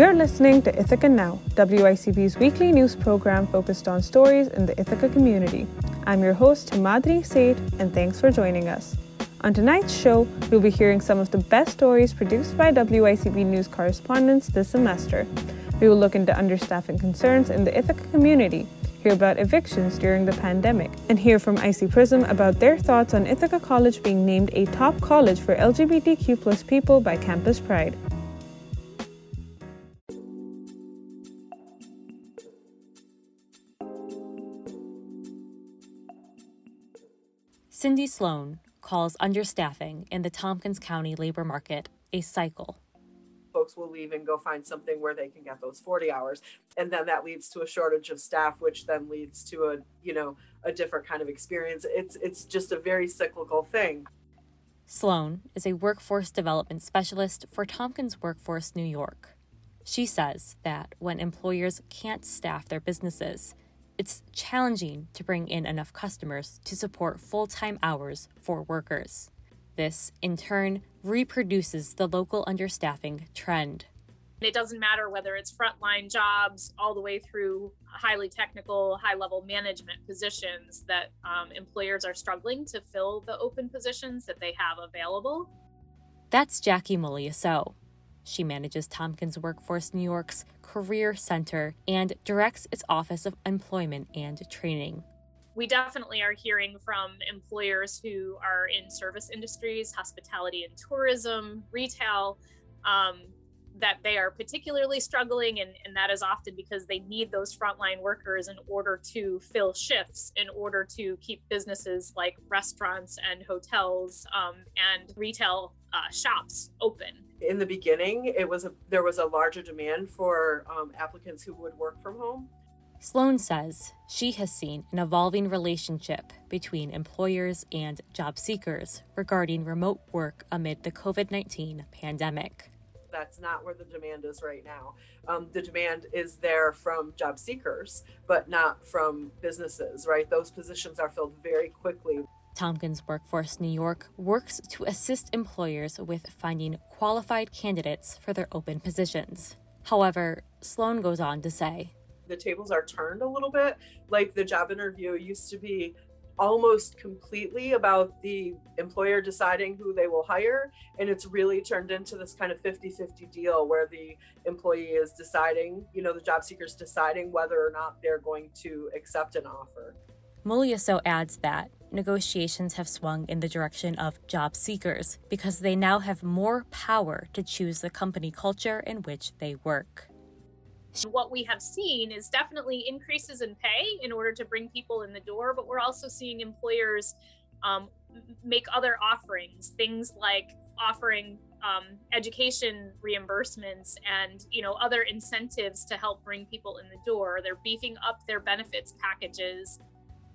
You're listening to Ithaca Now, WICB's weekly news program focused on stories in the Ithaca community. I'm your host, Himadri Said, and thanks for joining us. On tonight's show, we'll be hearing some of the best stories produced by WICB news correspondents this semester. We will look into understaffing concerns in the Ithaca community, hear about evictions during the pandemic, and hear from IC Prism about their thoughts on Ithaca College being named a top college for LGBTQ people by Campus Pride. Cindy Sloan calls understaffing in the Tompkins County labor market a cycle. Folks will leave and go find something where they can get those 40 hours. And then that leads to a shortage of staff, which then leads to a, you know, a different kind of experience. It's it's just a very cyclical thing. Sloan is a workforce development specialist for Tompkins Workforce New York. She says that when employers can't staff their businesses, it's challenging to bring in enough customers to support full time hours for workers. This, in turn, reproduces the local understaffing trend. It doesn't matter whether it's frontline jobs all the way through highly technical, high level management positions that um, employers are struggling to fill the open positions that they have available. That's Jackie Muliaso. She manages Tompkins Workforce New York's Career Center and directs its Office of Employment and Training. We definitely are hearing from employers who are in service industries, hospitality and tourism, retail, um, that they are particularly struggling, and, and that is often because they need those frontline workers in order to fill shifts, in order to keep businesses like restaurants and hotels um, and retail uh, shops open in the beginning, it was a, there was a larger demand for um, applicants who would work from home. Sloan says she has seen an evolving relationship between employers and job seekers regarding remote work amid the COVID 19 pandemic. That's not where the demand is right now. Um, the demand is there from job seekers, but not from businesses, right? Those positions are filled very quickly. Tompkins Workforce New York works to assist employers with finding qualified candidates for their open positions. However, Sloan goes on to say the tables are turned a little bit. Like the job interview used to be almost completely about the employer deciding who they will hire. And it's really turned into this kind of 50 50 deal where the employee is deciding, you know, the job seeker is deciding whether or not they're going to accept an offer. Muliaso adds that negotiations have swung in the direction of job seekers because they now have more power to choose the company culture in which they work. What we have seen is definitely increases in pay in order to bring people in the door, but we're also seeing employers um, make other offerings, things like offering um, education reimbursements and you know other incentives to help bring people in the door. They're beefing up their benefits packages.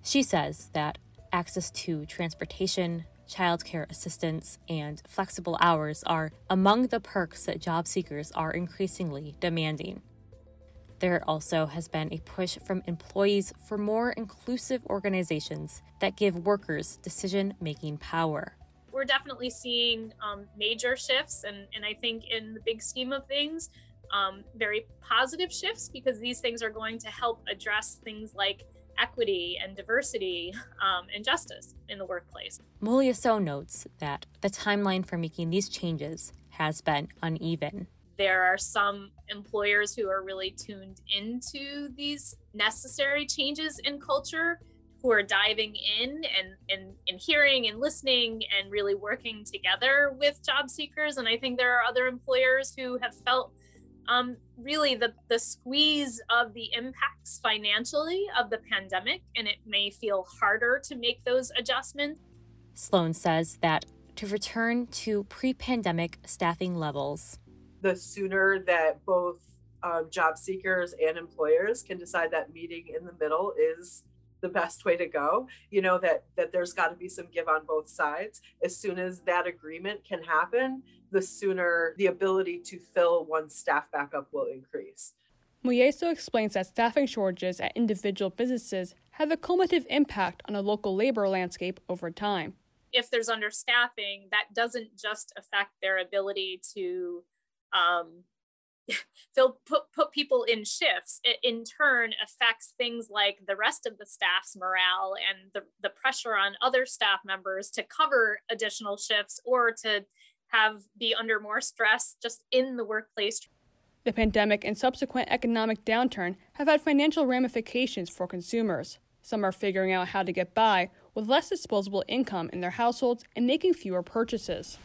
She says that access to transportation, childcare assistance, and flexible hours are among the perks that job seekers are increasingly demanding. There also has been a push from employees for more inclusive organizations that give workers decision making power. We're definitely seeing um, major shifts, and, and I think in the big scheme of things, um, very positive shifts because these things are going to help address things like equity and diversity um, and justice in the workplace. Muliaso notes that the timeline for making these changes has been uneven. There are some employers who are really tuned into these necessary changes in culture who are diving in and, and, and hearing and listening and really working together with job seekers. And I think there are other employers who have felt um, really the, the squeeze of the impacts financially of the pandemic, and it may feel harder to make those adjustments. Sloan says that to return to pre pandemic staffing levels, the sooner that both um, job seekers and employers can decide that meeting in the middle is the best way to go you know that that there's got to be some give on both sides as soon as that agreement can happen the sooner the ability to fill one staff back up will increase. Muyeso explains that staffing shortages at individual businesses have a cumulative impact on a local labor landscape over time. If there's understaffing, that doesn't just affect their ability to um, they'll put put people in shifts. It in turn affects things like the rest of the staff's morale and the, the pressure on other staff members to cover additional shifts or to have be under more stress just in the workplace. The pandemic and subsequent economic downturn have had financial ramifications for consumers. Some are figuring out how to get by with less disposable income in their households and making fewer purchases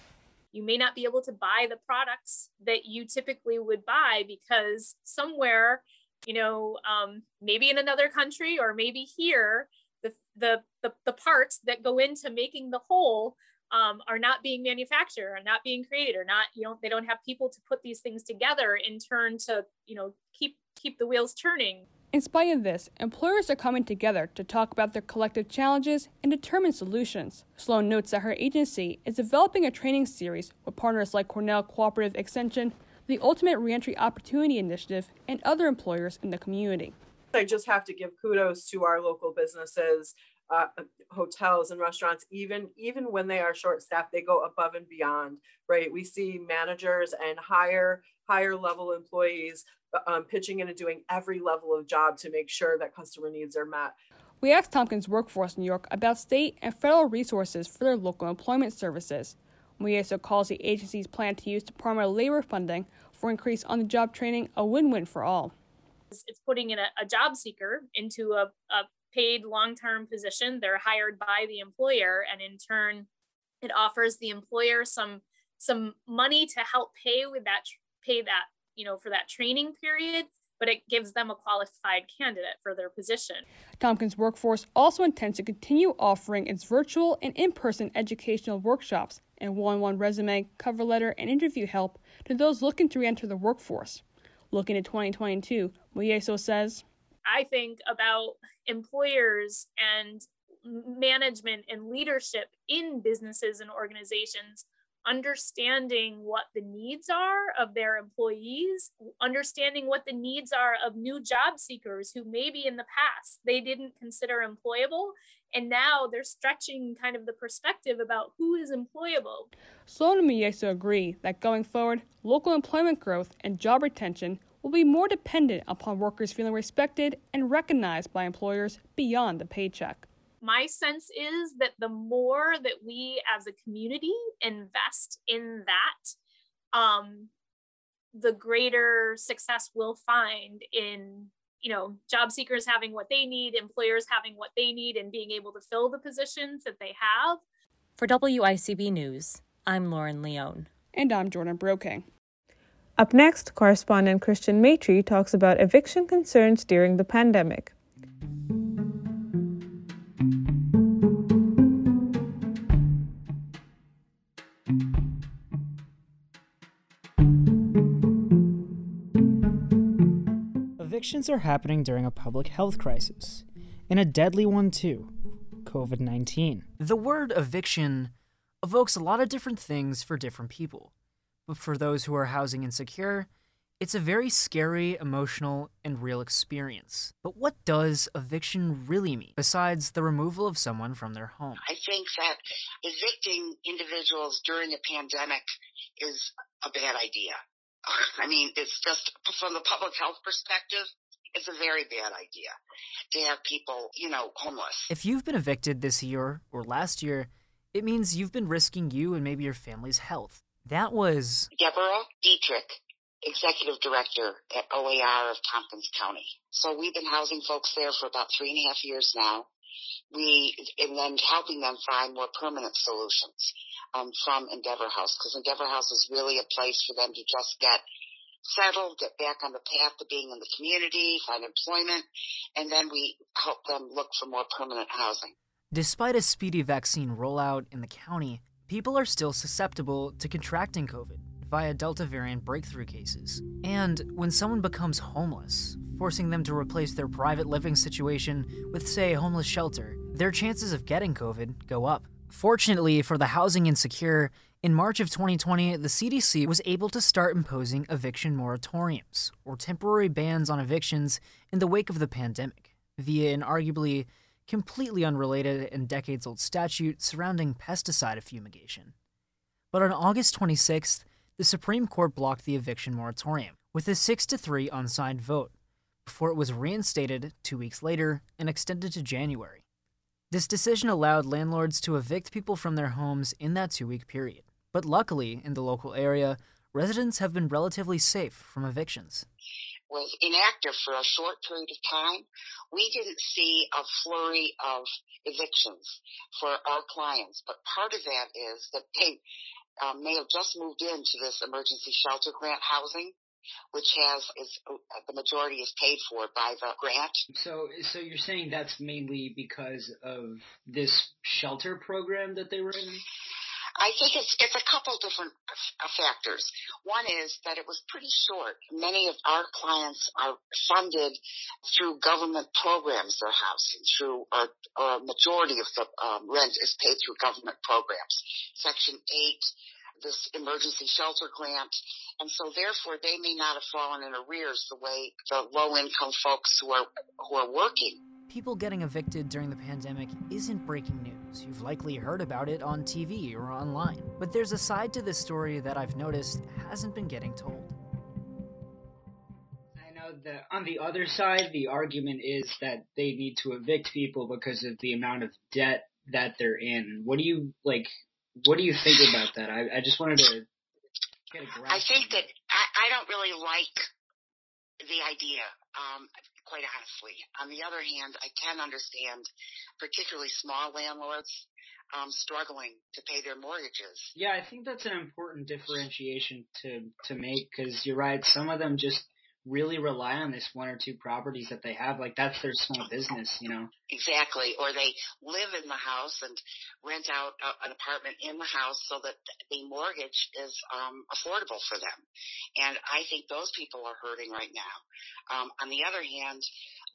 you may not be able to buy the products that you typically would buy because somewhere you know um, maybe in another country or maybe here the, the the the parts that go into making the whole um, are not being manufactured or not being created or not you know they don't have people to put these things together in turn to you know keep keep the wheels turning in spite of this, employers are coming together to talk about their collective challenges and determine solutions. Sloan notes that her agency is developing a training series with partners like Cornell Cooperative Extension, the Ultimate Reentry Opportunity Initiative, and other employers in the community. I just have to give kudos to our local businesses, uh, hotels and restaurants. Even even when they are short staffed, they go above and beyond. Right? We see managers and higher higher level employees um, pitching in and doing every level of job to make sure that customer needs are met. We asked Tompkins Workforce New York about state and federal resources for their local employment services. We also calls the agency's plan to use Department of Labor funding for increased on the job training a win win for all. It's putting in a, a job seeker into a, a paid long term position. They're hired by the employer, and in turn, it offers the employer some some money to help pay with that pay that you know, for that training period, but it gives them a qualified candidate for their position. Tompkins Workforce also intends to continue offering its virtual and in person educational workshops and one on one resume, cover letter, and interview help to those looking to re enter the workforce. Looking at 2022, Muyeso says, I think about employers and management and leadership in businesses and organizations understanding what the needs are of their employees, understanding what the needs are of new job seekers who maybe in the past they didn't consider employable. And now they're stretching kind of the perspective about who is employable. Sloan and Muyeso agree that going forward, local employment growth and job retention will be more dependent upon workers feeling respected and recognized by employers beyond the paycheck my sense is that the more that we as a community invest in that um, the greater success we'll find in you know job seekers having what they need employers having what they need and being able to fill the positions that they have. For wicb news i'm lauren leone. And i'm jordan broking up next correspondent christian maitre talks about eviction concerns during the pandemic Evictions are happening during a public health crisis, and a deadly one too COVID 19. The word eviction evokes a lot of different things for different people. But for those who are housing insecure, it's a very scary, emotional, and real experience. But what does eviction really mean, besides the removal of someone from their home? I think that evicting individuals during a pandemic is a bad idea. I mean, it's just from the public health perspective, it's a very bad idea to have people, you know, homeless. If you've been evicted this year or last year, it means you've been risking you and maybe your family's health. That was Deborah Dietrich, executive director at OAR of Tompkins County. So we've been housing folks there for about three and a half years now. We and then helping them find more permanent solutions um, from Endeavor House because Endeavor House is really a place for them to just get settled, get back on the path to being in the community, find employment, and then we help them look for more permanent housing. Despite a speedy vaccine rollout in the county, people are still susceptible to contracting COVID via Delta variant breakthrough cases. And when someone becomes homeless, forcing them to replace their private living situation with, say, a homeless shelter, their chances of getting COVID go up. Fortunately for the housing insecure, in March of 2020, the CDC was able to start imposing eviction moratoriums, or temporary bans on evictions, in the wake of the pandemic, via an arguably completely unrelated and decades old statute surrounding pesticide fumigation. But on August 26th, the Supreme Court blocked the eviction moratorium with a 6 to 3 unsigned vote before it was reinstated 2 weeks later and extended to January. This decision allowed landlords to evict people from their homes in that 2-week period. But luckily, in the local area, residents have been relatively safe from evictions was inactive for a short period of time, we didn't see a flurry of evictions for our clients. But part of that is that they um, may have just moved into this emergency shelter grant housing which has is uh, the majority is paid for by the grant. So, so you're saying that's mainly because of this shelter program that they were in? I think it's it's a couple different uh, factors. One is that it was pretty short. Many of our clients are funded through government programs. Their housing through or, a majority of the um, rent is paid through government programs. Section eight, this emergency shelter grant, and so therefore they may not have fallen in arrears the way the low income folks who are who are working people getting evicted during the pandemic isn't breaking news. You've likely heard about it on TV or online. But there's a side to this story that I've noticed hasn't been getting told. I know that on the other side, the argument is that they need to evict people because of the amount of debt that they're in. What do you like? What do you think about that? I, I just wanted to get a grasp. I think that I, I don't really like the idea. Um, quite honestly. On the other hand, I can understand particularly small landlords um, struggling to pay their mortgages. Yeah, I think that's an important differentiation to to make because you're right. Some of them just really rely on this one or two properties that they have. Like that's their small business, you know. Exactly. Or they live in the house and rent out an apartment in the house so that the mortgage is um, affordable for them. And I think those people are hurting right now. Um, on the other hand,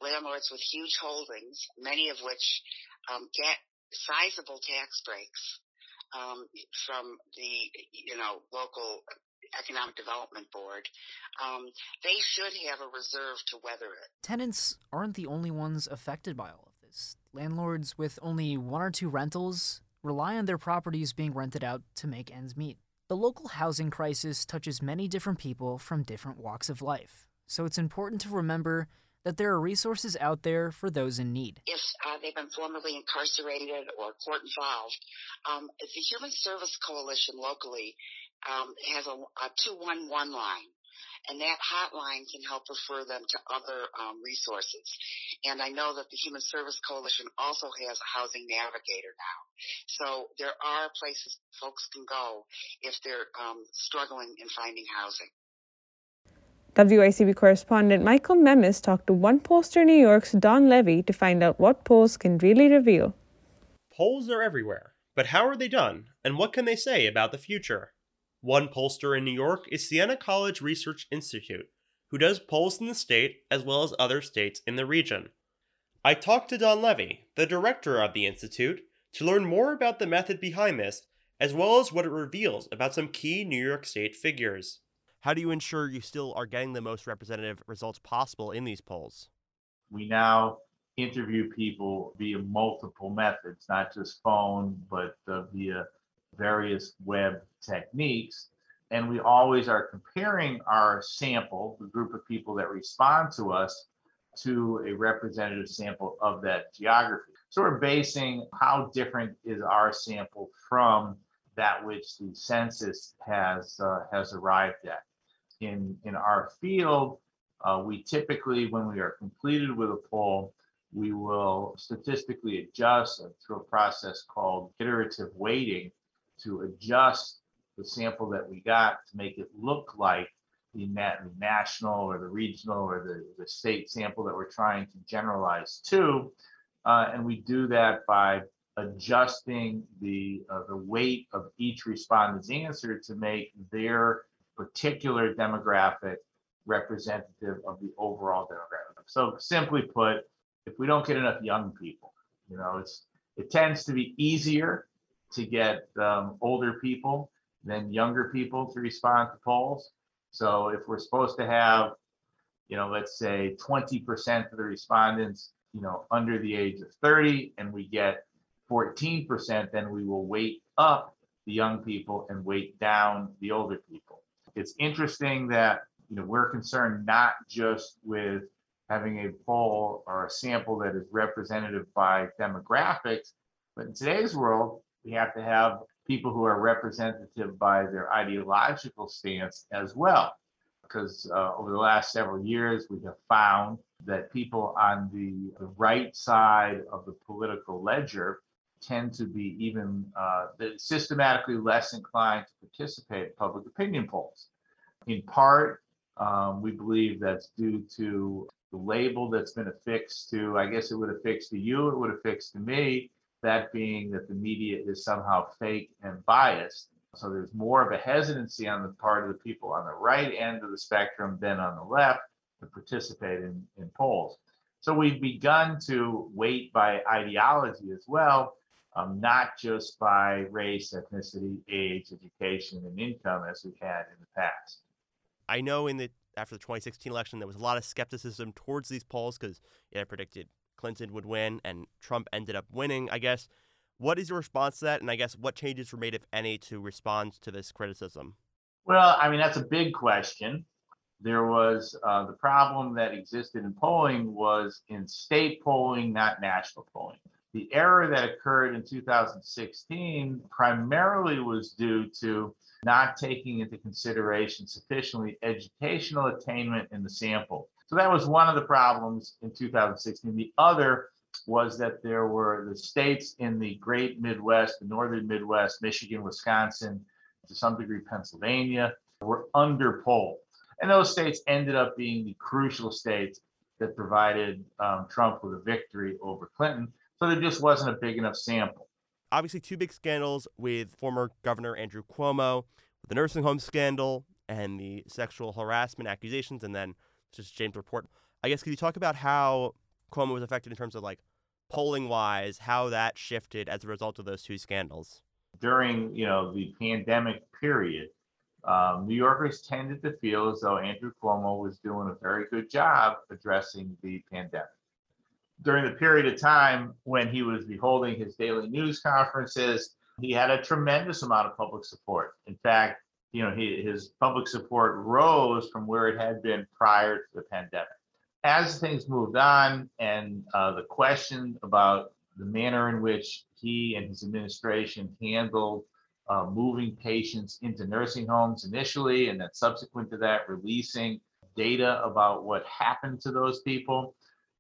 landlords with huge holdings, many of which um, get sizable tax breaks um, from the you know local Economic Development Board, um, they should have a reserve to weather it. Tenants aren't the only ones affected by all of this. Landlords with only one or two rentals rely on their properties being rented out to make ends meet. The local housing crisis touches many different people from different walks of life, so it's important to remember that there are resources out there for those in need. If uh, they've been formerly incarcerated or court involved, um, the Human Service Coalition locally um, has a, a 211 line and that hotline can help refer them to other um, resources. And I know that the Human Service Coalition also has a housing navigator now. So there are places folks can go if they're um, struggling in finding housing. WICB correspondent Michael Memis talked to One Pollster in New York's Don Levy to find out what polls can really reveal. Polls are everywhere, but how are they done, and what can they say about the future? One pollster in New York is Siena College Research Institute, who does polls in the state as well as other states in the region. I talked to Don Levy, the director of the institute, to learn more about the method behind this, as well as what it reveals about some key New York State figures. How do you ensure you still are getting the most representative results possible in these polls? We now interview people via multiple methods, not just phone, but uh, via various web techniques. And we always are comparing our sample, the group of people that respond to us, to a representative sample of that geography. So we're basing how different is our sample from that which the census has uh, has arrived at. In in our field, uh, we typically, when we are completed with a poll, we will statistically adjust through a process called iterative weighting to adjust the sample that we got to make it look like the national or the regional or the, the state sample that we're trying to generalize to. Uh, and we do that by adjusting the uh, the weight of each respondent's answer to make their particular demographic representative of the overall demographic. So simply put, if we don't get enough young people, you know, it's it tends to be easier to get um, older people than younger people to respond to polls. So if we're supposed to have, you know, let's say 20% of the respondents, you know, under the age of 30, and we get 14%, then we will weight up the young people and weight down the older people. It's interesting that you know we're concerned not just with having a poll or a sample that is representative by demographics, but in today's world, we have to have people who are representative by their ideological stance as well. Because uh, over the last several years, we have found that people on the, right side of the political ledger tend to be even uh, systematically less inclined to participate in public opinion polls. In part, um, we believe that's due to the label that's been affixed to, I guess it would affix to you, it would affix to me, that being that the media is somehow fake and biased. So there's more of a hesitancy on the part of the people on the right end of the spectrum than on the left to participate in, in polls. So we've begun to weight by ideology as well, um, not just by race, ethnicity, age, education, and income as we've had in the past. I know in the after the 2016 election there was a lot of skepticism towards these polls because it predicted Clinton would win and Trump ended up winning. I guess what is your response to that? And I guess what changes were made, if any, to respond to this criticism? Well, I mean, that's a big question. There was uh, the problem that existed in polling was in state polling, not national polling. The error that occurred in 2016 primarily was due to not taking into consideration sufficiently educational attainment in the sample. So that was one of the problems in 2016. The other was that there were the states in the great Midwest, the northern Midwest, Michigan, Wisconsin, to some degree Pennsylvania, were under polled. And those states ended up being the crucial states that provided um, Trump with a victory over Clinton. So there just wasn't a big enough sample. Obviously, two big scandals with former Governor Andrew Cuomo, the nursing home scandal and the sexual harassment accusations, and then Tish James report. I guess could you talk about how Cuomo was affected in terms of like polling wise, how that shifted as a result of those two scandals? During you know the pandemic period, um, New Yorkers tended to feel as though Andrew Cuomo was doing a very good job addressing the pandemic. During the period of time when he was holding his daily news conferences, he had a tremendous amount of public support. In fact, you know, he, his public support rose from where it had been prior to the pandemic. As things moved on, and uh, the question about the manner in which he and his administration handled uh, moving patients into nursing homes initially, and then subsequent to that, releasing data about what happened to those people.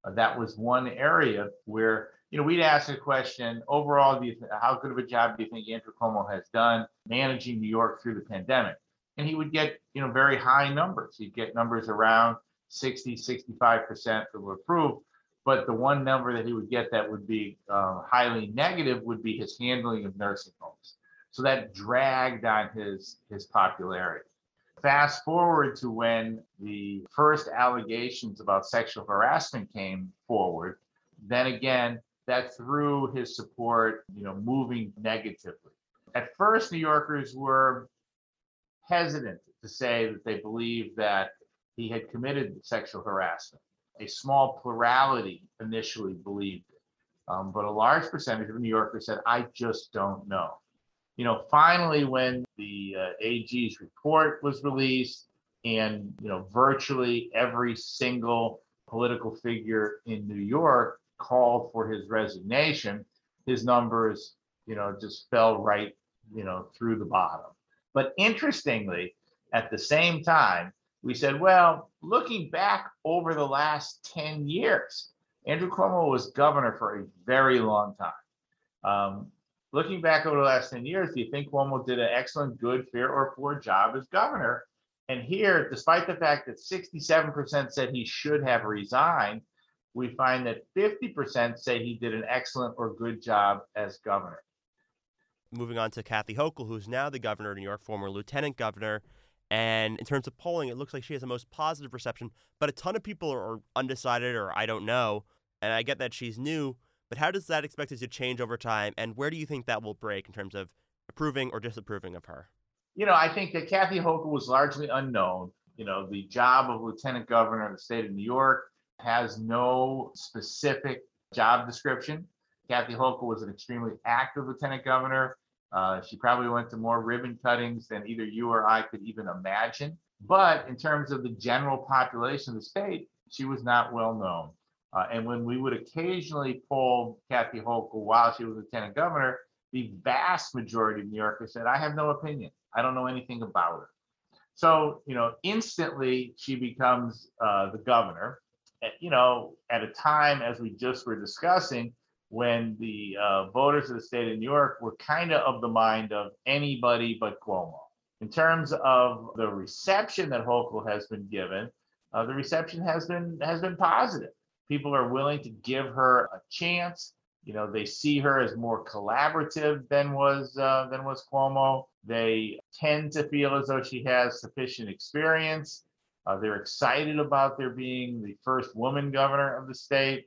Uh, that was one area where you know we'd ask a question overall. Do you th- how good of a job do you think Andrew Cuomo has done managing New York through the pandemic? And he would get you know very high numbers. He'd get numbers around 60, 65 percent that were approved. But the one number that he would get that would be uh, highly negative would be his handling of nursing homes. So that dragged on his, his popularity. Fast forward to when the first allegations about sexual harassment came forward, then again, that threw his support, you know, moving negatively. At first, New Yorkers were hesitant to say that they believed that he had committed sexual harassment. A small plurality initially believed it, um, but a large percentage of New Yorkers said, I just don't know you know, finally, when the uh, AG's report was released, and you know, virtually every single political figure in New York called for his resignation, his numbers, you know, just fell right, you know, through the bottom. But interestingly, at the same time, we said, well, looking back over the last 10 years, Andrew Cuomo was governor for a very long time. Um, looking back over the last 10 years, do you think Cuomo did an excellent, good, fair, or poor job as governor? And here, despite the fact that 67% said he should have resigned, we find that 50% say he did an excellent or good job as governor. Moving on to Kathy Hochul, who's now the governor of New York, former lieutenant governor. And in terms of polling, it looks like she has the most positive reception, but a ton of people are undecided or I don't know. And I get that she's new, but how does that expected to change over time, and where do you think that will break in terms of approving or disapproving of her? You know, I think that Kathy Hochul was largely unknown. You know, the job of lieutenant governor of the state of New York has no specific job description. Kathy Hochul was an extremely active lieutenant governor. Uh, she probably went to more ribbon cuttings than either you or I could even imagine. But in terms of the general population of the state, she was not well known. Uh, and when we would occasionally poll Kathy Hochul while she was lieutenant governor, the vast majority of New Yorkers said, I have no opinion. I don't know anything about her. So, you know, instantly she becomes uh, the governor, at, you know, at a time, as we just were discussing, when the uh, voters of the state of New York were kind of of the mind of anybody but Cuomo. In terms of the reception that Hochul has been given, uh, the reception has been has been positive. People are willing to give her a chance. You know, they see her as more collaborative than was uh, than was Cuomo. They tend to feel as though she has sufficient experience. Uh, they're excited about there being the first woman governor of the state.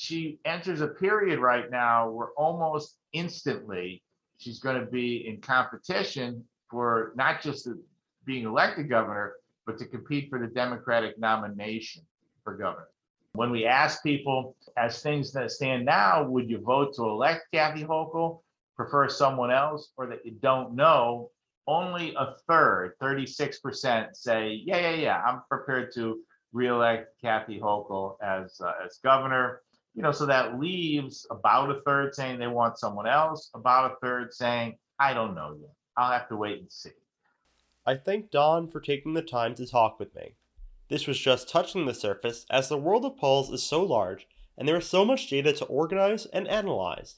She enters a period right now where almost instantly she's going to be in competition for not just being elected governor, but to compete for the Democratic nomination for governor. When we ask people, as things that stand now, would you vote to elect Kathy Hochul, prefer someone else, or that you don't know? Only a third, 36%, say, yeah, yeah, yeah, I'm prepared to reelect Kathy Hochul as uh, as governor. You know, so that leaves about a third saying they want someone else, about a third saying, I don't know yet. I'll have to wait and see. I thank Don for taking the time to talk with me. This was just touching the surface as the world of polls is so large and there is so much data to organize and analyze.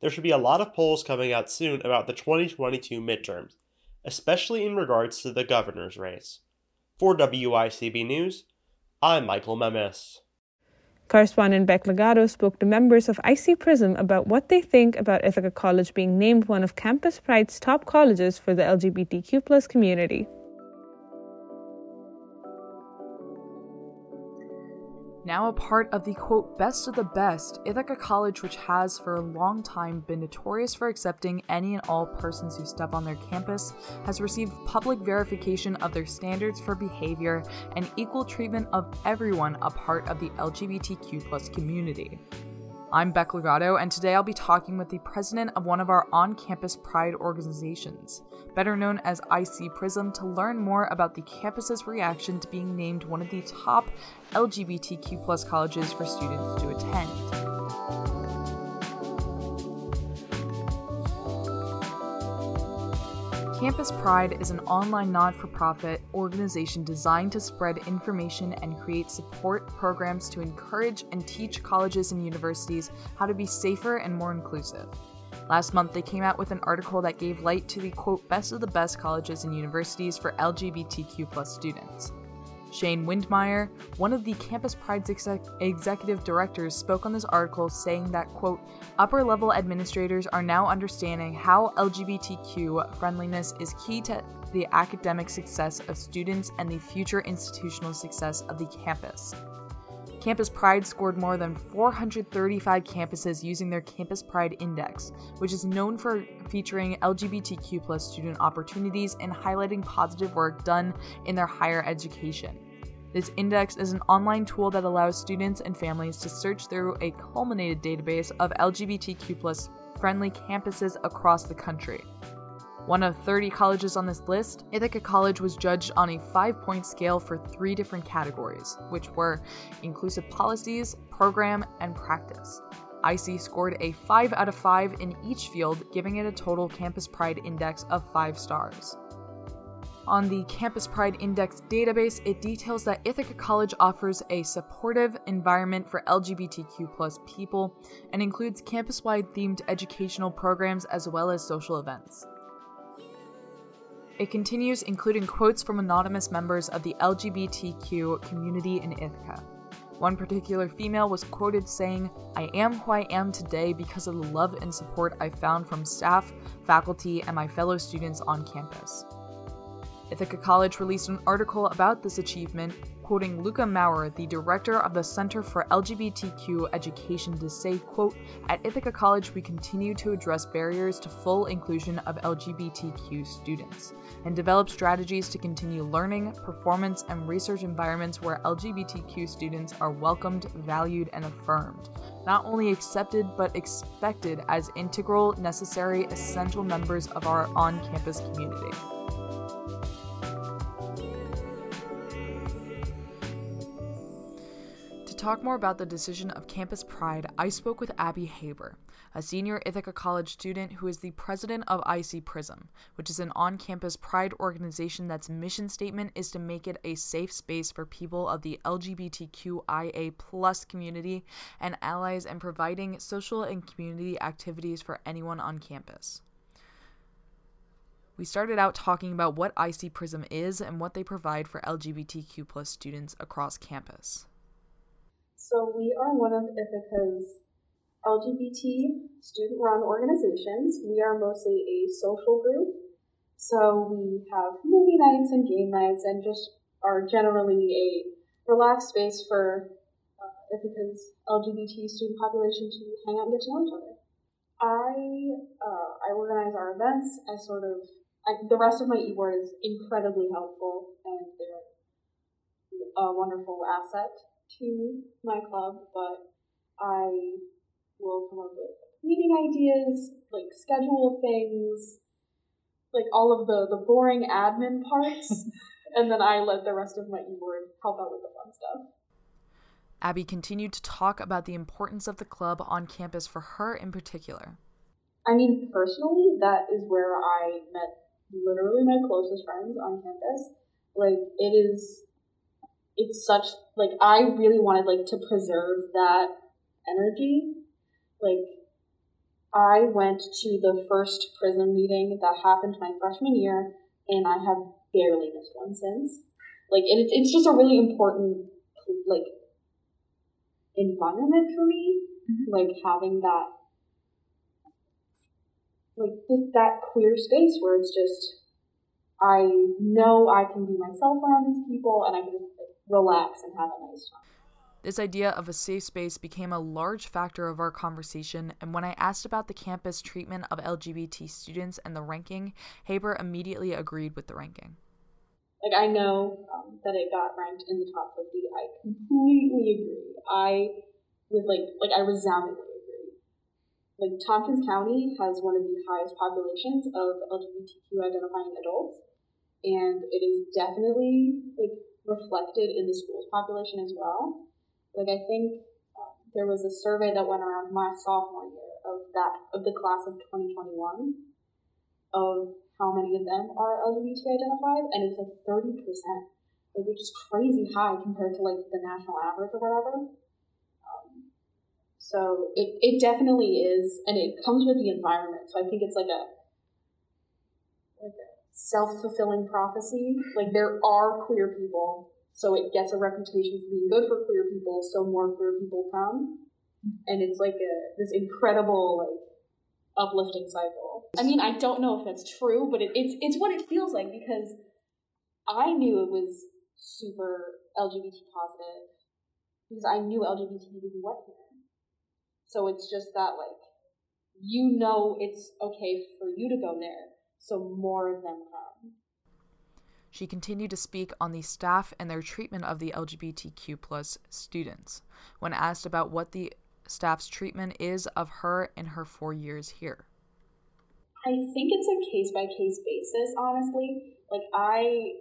There should be a lot of polls coming out soon about the 2022 midterms, especially in regards to the governor's race. For WICB News, I'm Michael Memis. Correspondent Beck Legato spoke to members of IC Prism about what they think about Ithaca College being named one of Campus Pride's top colleges for the LGBTQ community. Now a part of the quote best of the best, Ithaca College, which has for a long time been notorious for accepting any and all persons who step on their campus, has received public verification of their standards for behavior and equal treatment of everyone a part of the LGBTQ community. I'm Beck Legato, and today I'll be talking with the president of one of our on campus pride organizations, better known as IC Prism, to learn more about the campus's reaction to being named one of the top LGBTQ colleges for students to attend. Campus Pride is an online not for profit organization designed to spread information and create support programs to encourage and teach colleges and universities how to be safer and more inclusive. Last month, they came out with an article that gave light to the quote, best of the best colleges and universities for LGBTQ students. Shane Windmeyer, one of the Campus Pride's exec- executive directors, spoke on this article saying that, quote, upper level administrators are now understanding how LGBTQ friendliness is key to the academic success of students and the future institutional success of the campus. Campus Pride scored more than 435 campuses using their Campus Pride Index, which is known for featuring LGBTQ student opportunities and highlighting positive work done in their higher education. This index is an online tool that allows students and families to search through a culminated database of LGBTQ friendly campuses across the country. One of 30 colleges on this list, Ithaca College was judged on a five point scale for three different categories, which were inclusive policies, program, and practice. IC scored a 5 out of 5 in each field, giving it a total Campus Pride index of 5 stars. On the Campus Pride Index database, it details that Ithaca College offers a supportive environment for LGBTQ people and includes campus wide themed educational programs as well as social events. It continues, including quotes from anonymous members of the LGBTQ community in Ithaca. One particular female was quoted saying, I am who I am today because of the love and support I found from staff, faculty, and my fellow students on campus. Ithaca College released an article about this achievement, quoting Luca Maurer, the director of the Center for LGBTQ Education, to say, quote, At Ithaca College, we continue to address barriers to full inclusion of LGBTQ students and develop strategies to continue learning, performance, and research environments where LGBTQ students are welcomed, valued, and affirmed. Not only accepted, but expected as integral, necessary, essential members of our on campus community. Talk more about the decision of Campus Pride, I spoke with Abby Haber, a senior Ithaca College student who is the president of IC Prism, which is an on campus pride organization that's mission statement is to make it a safe space for people of the LGBTQIA community and allies and providing social and community activities for anyone on campus. We started out talking about what IC Prism is and what they provide for LGBTQ students across campus. So we are one of Ithaca's LGBT student-run organizations. We are mostly a social group. So we have movie nights and game nights and just are generally a relaxed space for uh, Ithaca's LGBT student population to hang out and get to know each other. I uh, I organize our events. I sort of I, the rest of my e-board is incredibly helpful and they're a wonderful asset to my club, but I will come up with meeting ideas, like schedule things, like all of the the boring admin parts, and then I let the rest of my e-board help out with the fun stuff. Abby continued to talk about the importance of the club on campus for her in particular. I mean, personally, that is where I met literally my closest friends on campus. Like, it is it's such like I really wanted like to preserve that energy. Like I went to the first Prism meeting that happened my freshman year, and I have barely missed one since. Like it, it's just a really important like environment for me. Mm-hmm. Like having that like that queer space where it's just I know I can be myself around these people and I can just relax and have a nice time. This idea of a safe space became a large factor of our conversation, and when I asked about the campus treatment of LGBT students and the ranking, Haber immediately agreed with the ranking. Like, I know um, that it got ranked in the top 50. I completely agree. I was like, like, I resoundingly agree. Like, Tompkins County has one of the highest populations of LGBTQ identifying adults, and it is definitely, like, reflected in the school's population as well. Like I think um, there was a survey that went around my sophomore year of that of the class of 2021 of how many of them are LGBT identified, and it was like 30 percent, like which is crazy high compared to like the national average or whatever. Um, so it, it definitely is, and it comes with the environment. So I think it's like a like a self fulfilling prophecy. Like there are queer people, so it gets a reputation for being good for queer people, so more queer people come. And it's like a this incredible like uplifting cycle. I mean, I don't know if that's true, but it, it's it's what it feels like because I knew it was super LGBT positive because I knew LGBT people who went. So it's just that like you know it's okay for you to go there so more of them come. She continued to speak on the staff and their treatment of the LGBTQ plus students. When asked about what the staff's treatment is of her in her four years here. I think it's a case by case basis, honestly. Like, I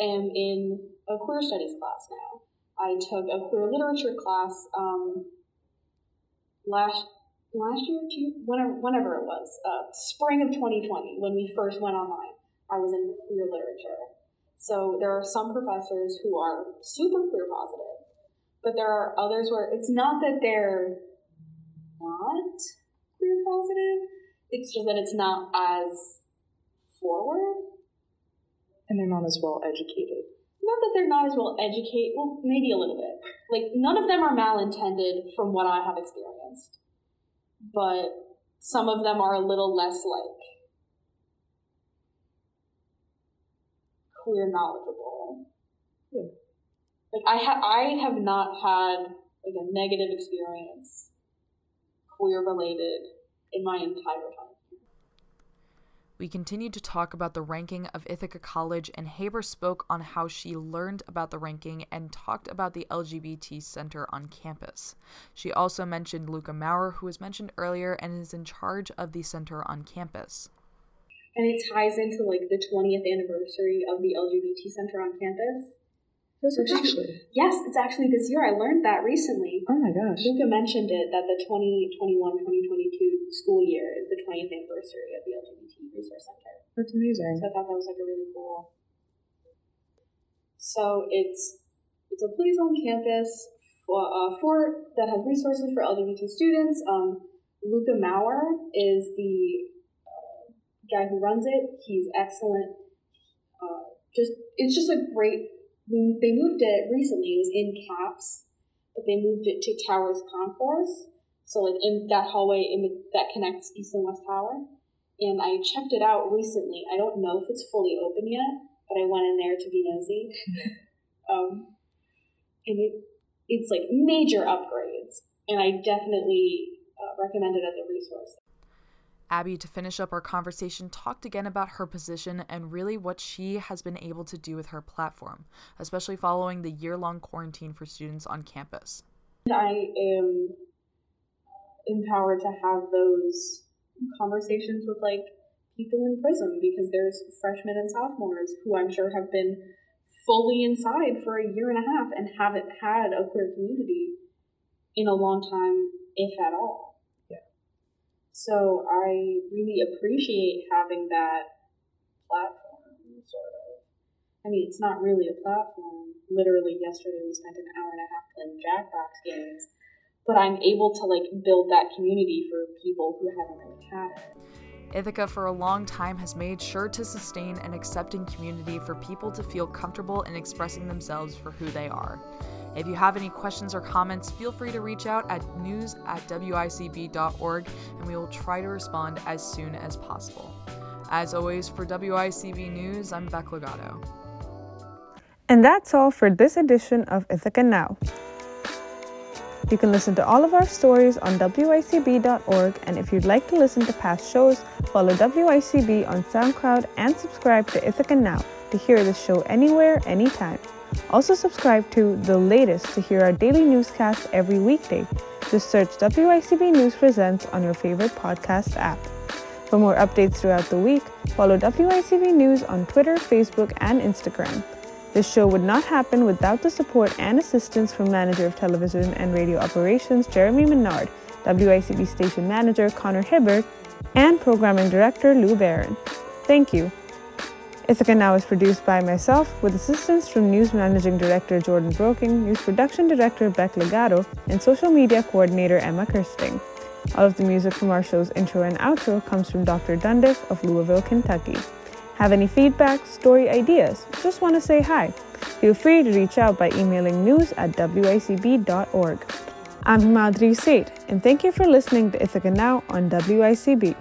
am in a queer studies class now. I took a queer literature class um, last last year, whenever, whenever it was, uh, spring of 2020, when we first went online, I was in queer literature. So there are some professors who are super queer positive, but there are others where it's not that they're not queer positive, it's just that it's not as forward. And they're not as well educated. Not that they're not as well educated, well, maybe a little bit. Like, none of them are malintended from what I have experienced but some of them are a little less like queer knowledgeable. Yeah. Like I ha- I have not had like a negative experience queer related in my entire time. We continued to talk about the ranking of Ithaca College, and Haber spoke on how she learned about the ranking and talked about the LGBT center on campus. She also mentioned Luca Maurer, who was mentioned earlier and is in charge of the center on campus. And it ties into like the 20th anniversary of the LGBT center on campus. Does it actually? Yes, it's actually this year. I learned that recently. Oh my gosh. Luca mentioned it that the 2021-2022 school year is the 20th anniversary of the LGBT Resource Center. That's amazing. So I thought that was like a really cool. So it's it's a place on campus for, uh, for that has resources for LGBT students. Um, Luca Maurer is the uh, guy who runs it. He's excellent. Uh, just it's just a great they moved it recently. It was in Caps, but they moved it to Towers Concourse. So like in that hallway in the, that connects East and West Tower. And I checked it out recently. I don't know if it's fully open yet, but I went in there to be nosy. um, and it it's like major upgrades, and I definitely uh, recommend it as a resource. Abby, to finish up our conversation, talked again about her position and really what she has been able to do with her platform, especially following the year long quarantine for students on campus. I am empowered to have those conversations with like people in prison because there's freshmen and sophomores who I'm sure have been fully inside for a year and a half and haven't had a queer community in a long time, if at all. So I really appreciate having that platform, sort of. I mean, it's not really a platform. Literally, yesterday we spent an hour and a half playing Jackbox games, but I'm able to like build that community for people who haven't really had it. Ithaca, for a long time, has made sure to sustain an accepting community for people to feel comfortable in expressing themselves for who they are. If you have any questions or comments, feel free to reach out at news at wicb.org and we will try to respond as soon as possible. As always, for WICB News, I'm Beck Legato. And that's all for this edition of Ithaca Now. You can listen to all of our stories on WICB.org, and if you'd like to listen to past shows, follow WICB on SoundCloud and subscribe to Ithaca Now to hear the show anywhere, anytime. Also, subscribe to The Latest to hear our daily newscast every weekday. Just search WICB News Presents on your favorite podcast app. For more updates throughout the week, follow WICB News on Twitter, Facebook, and Instagram. This show would not happen without the support and assistance from Manager of Television and Radio Operations Jeremy Menard, WICB Station Manager Connor Hibbert, and Programming Director Lou Barron. Thank you. Ithaca Now is produced by myself with assistance from News Managing Director Jordan Broking, News Production Director Beck Legato, and Social Media Coordinator Emma Kirsting. All of the music from our show's intro and outro comes from Dr. Dundas of Louisville, Kentucky. Have any feedback, story ideas, just want to say hi? Feel free to reach out by emailing news at wicb.org. I'm Himadri Seth, and thank you for listening to Ithaca Now on WICB.